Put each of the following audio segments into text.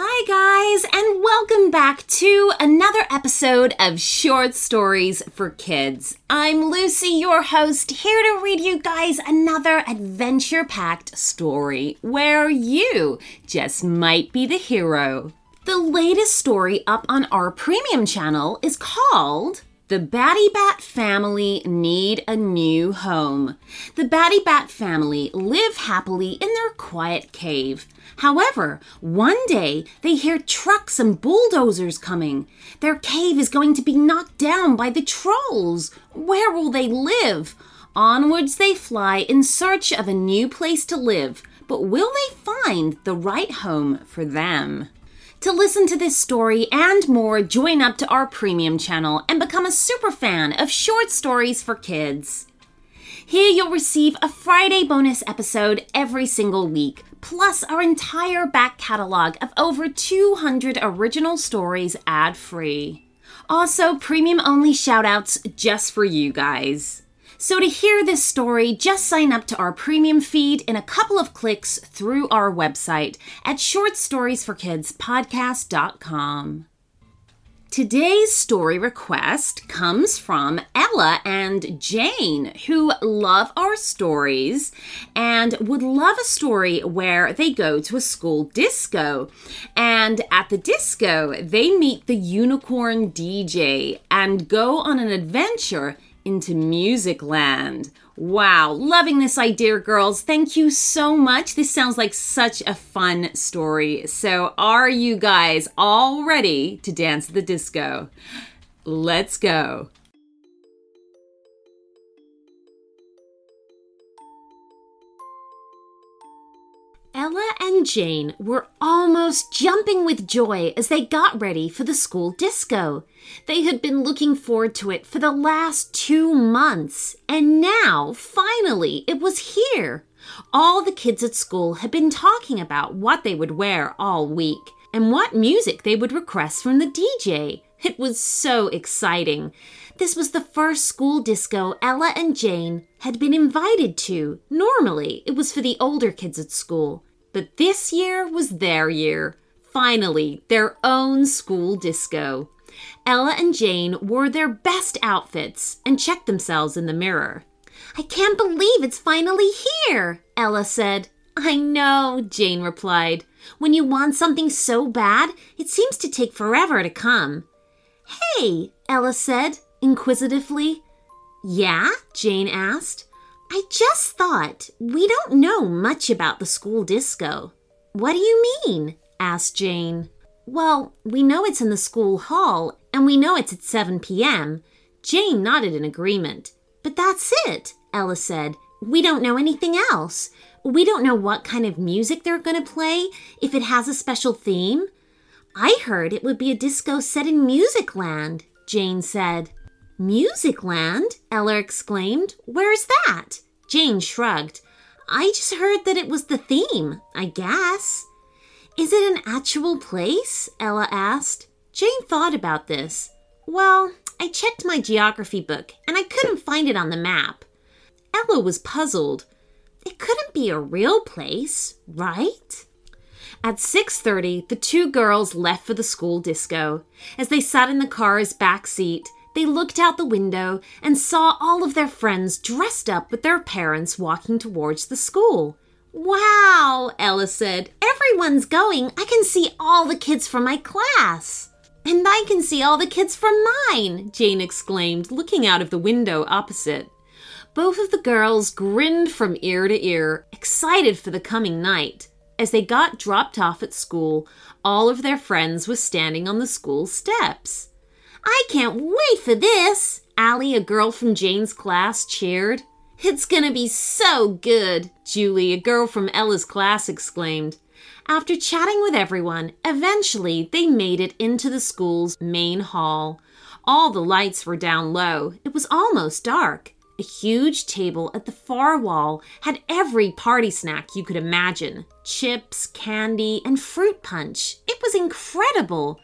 Hi, guys, and welcome back to another episode of Short Stories for Kids. I'm Lucy, your host, here to read you guys another adventure packed story where you just might be the hero. The latest story up on our premium channel is called the Batty Bat family need a new home. The Batty Bat family live happily in their quiet cave. However, one day they hear trucks and bulldozers coming. Their cave is going to be knocked down by the trolls. Where will they live? Onwards they fly in search of a new place to live, but will they find the right home for them? To listen to this story and more, join up to our premium channel and become a super fan of short stories for kids. Here you'll receive a Friday bonus episode every single week, plus our entire back catalog of over 200 original stories ad free. Also, premium only shoutouts just for you guys. So, to hear this story, just sign up to our premium feed in a couple of clicks through our website at shortstoriesforkidspodcast.com. Today's story request comes from Ella and Jane, who love our stories and would love a story where they go to a school disco. And at the disco, they meet the unicorn DJ and go on an adventure into Music Land. Wow, loving this idea, girls. Thank you so much. This sounds like such a fun story. So, are you guys all ready to dance the disco? Let's go. And Jane were almost jumping with joy as they got ready for the school disco. They had been looking forward to it for the last two months, and now, finally, it was here. All the kids at school had been talking about what they would wear all week and what music they would request from the DJ. It was so exciting. This was the first school disco Ella and Jane had been invited to. Normally, it was for the older kids at school. But this year was their year. Finally, their own school disco. Ella and Jane wore their best outfits and checked themselves in the mirror. I can't believe it's finally here, Ella said. I know, Jane replied. When you want something so bad, it seems to take forever to come. Hey, Ella said, inquisitively. Yeah? Jane asked. I just thought we don't know much about the school disco. What do you mean? asked Jane. Well, we know it's in the school hall, and we know it's at 7 p.m. Jane nodded in agreement. But that's it, Ella said. We don't know anything else. We don't know what kind of music they're going to play, if it has a special theme. I heard it would be a disco set in Music Land, Jane said. Music Land? Ella exclaimed. Where's that? Jane shrugged. I just heard that it was the theme, I guess. Is it an actual place? Ella asked. Jane thought about this. Well, I checked my geography book and I couldn't find it on the map. Ella was puzzled. It couldn't be a real place, right? At 6:30, the two girls left for the school disco. As they sat in the car's back seat, they looked out the window and saw all of their friends dressed up with their parents walking towards the school. Wow, Ella said. Everyone's going. I can see all the kids from my class. And I can see all the kids from mine, Jane exclaimed, looking out of the window opposite. Both of the girls grinned from ear to ear, excited for the coming night. As they got dropped off at school, all of their friends were standing on the school steps. I can't wait for this! Allie, a girl from Jane's class, cheered. It's gonna be so good, Julie, a girl from Ella's class, exclaimed. After chatting with everyone, eventually they made it into the school's main hall. All the lights were down low. It was almost dark. A huge table at the far wall had every party snack you could imagine chips, candy, and fruit punch. It was incredible.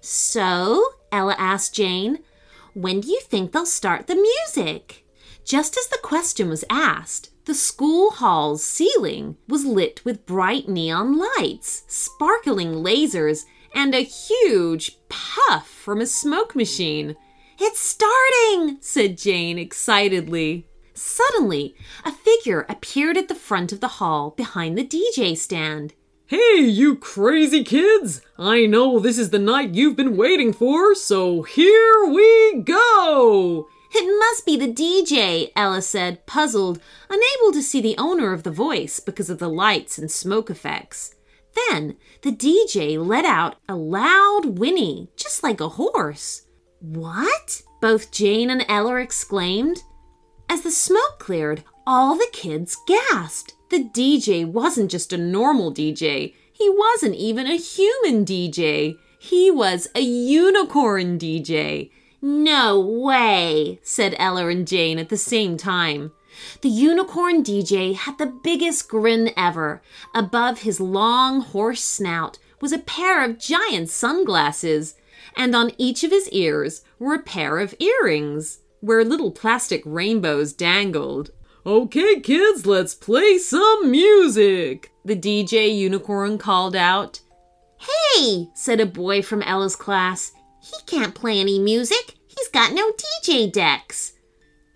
So, Ella asked Jane, when do you think they'll start the music? Just as the question was asked, the school hall's ceiling was lit with bright neon lights, sparkling lasers, and a huge puff from a smoke machine. It's starting, said Jane excitedly. Suddenly, a figure appeared at the front of the hall behind the DJ stand. Hey, you crazy kids! I know this is the night you've been waiting for, so here we go! It must be the DJ, Ella said, puzzled, unable to see the owner of the voice because of the lights and smoke effects. Then the DJ let out a loud whinny, just like a horse. What? Both Jane and Ella exclaimed. As the smoke cleared, all the kids gasped. The DJ wasn't just a normal DJ, he wasn't even a human DJ. He was a unicorn DJ. No way, said Ella and Jane at the same time. The unicorn DJ had the biggest grin ever. Above his long horse snout was a pair of giant sunglasses, and on each of his ears were a pair of earrings, where little plastic rainbows dangled. Okay, kids, let's play some music, the DJ unicorn called out. Hey, said a boy from Ella's class. He can't play any music. He's got no DJ decks.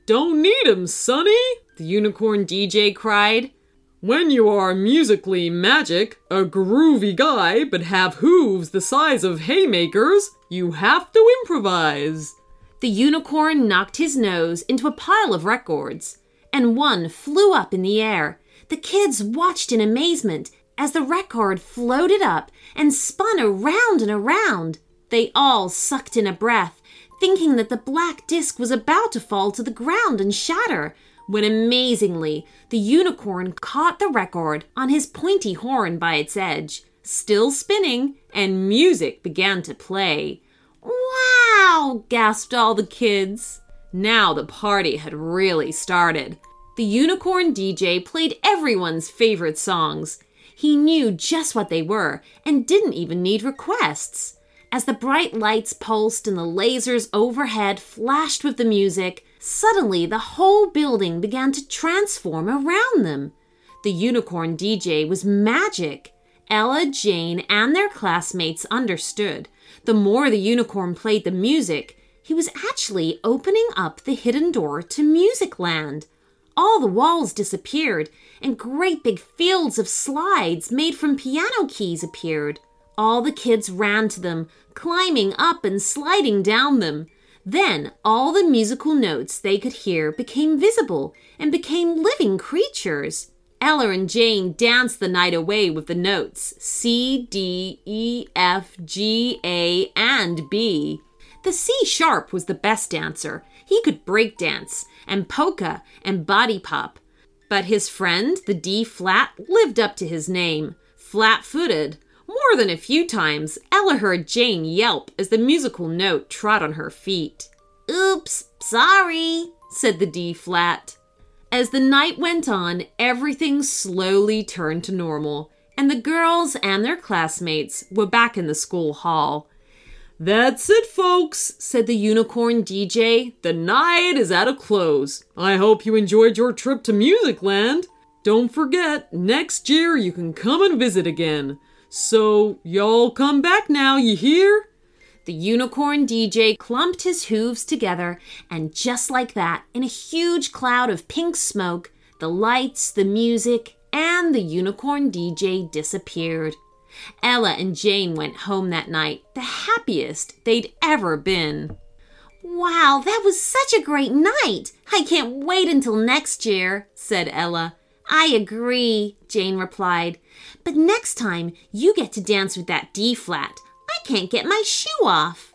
Don't need 'em, Sonny, the unicorn DJ cried. When you are musically magic, a groovy guy, but have hooves the size of haymakers, you have to improvise. The unicorn knocked his nose into a pile of records, and one flew up in the air. The kids watched in amazement as the record floated up and spun around and around. They all sucked in a breath, thinking that the black disc was about to fall to the ground and shatter when amazingly the unicorn caught the record on his pointy horn by its edge, still spinning, and music began to play. Wow! gasped all the kids. Now the party had really started. The unicorn DJ played everyone's favorite songs. He knew just what they were and didn't even need requests. As the bright lights pulsed and the lasers overhead flashed with the music, Suddenly, the whole building began to transform around them. The unicorn DJ was magic. Ella, Jane, and their classmates understood. The more the unicorn played the music, he was actually opening up the hidden door to Music Land. All the walls disappeared, and great big fields of slides made from piano keys appeared. All the kids ran to them, climbing up and sliding down them. Then all the musical notes they could hear became visible and became living creatures. Ella and Jane danced the night away with the notes C, D, E, F, G, A, and B. The C sharp was the best dancer. He could break dance and polka and body pop. But his friend, the D flat, lived up to his name. Flat footed, more than a few times, Ella heard Jane yelp as the musical note trod on her feet. Oops, sorry, said the D flat. As the night went on, everything slowly turned to normal, and the girls and their classmates were back in the school hall. That's it, folks, said the unicorn DJ. The night is at a close. I hope you enjoyed your trip to Music Land. Don't forget, next year you can come and visit again. So, y'all come back now, you hear? The unicorn DJ clumped his hooves together, and just like that, in a huge cloud of pink smoke, the lights, the music, and the unicorn DJ disappeared. Ella and Jane went home that night, the happiest they'd ever been. Wow, that was such a great night! I can't wait until next year, said Ella. I agree, Jane replied. But next time, you get to dance with that D flat. I can't get my shoe off.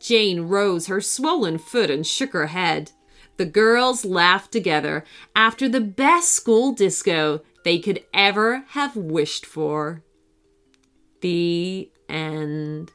Jane rose her swollen foot and shook her head. The girls laughed together after the best school disco they could ever have wished for. The end.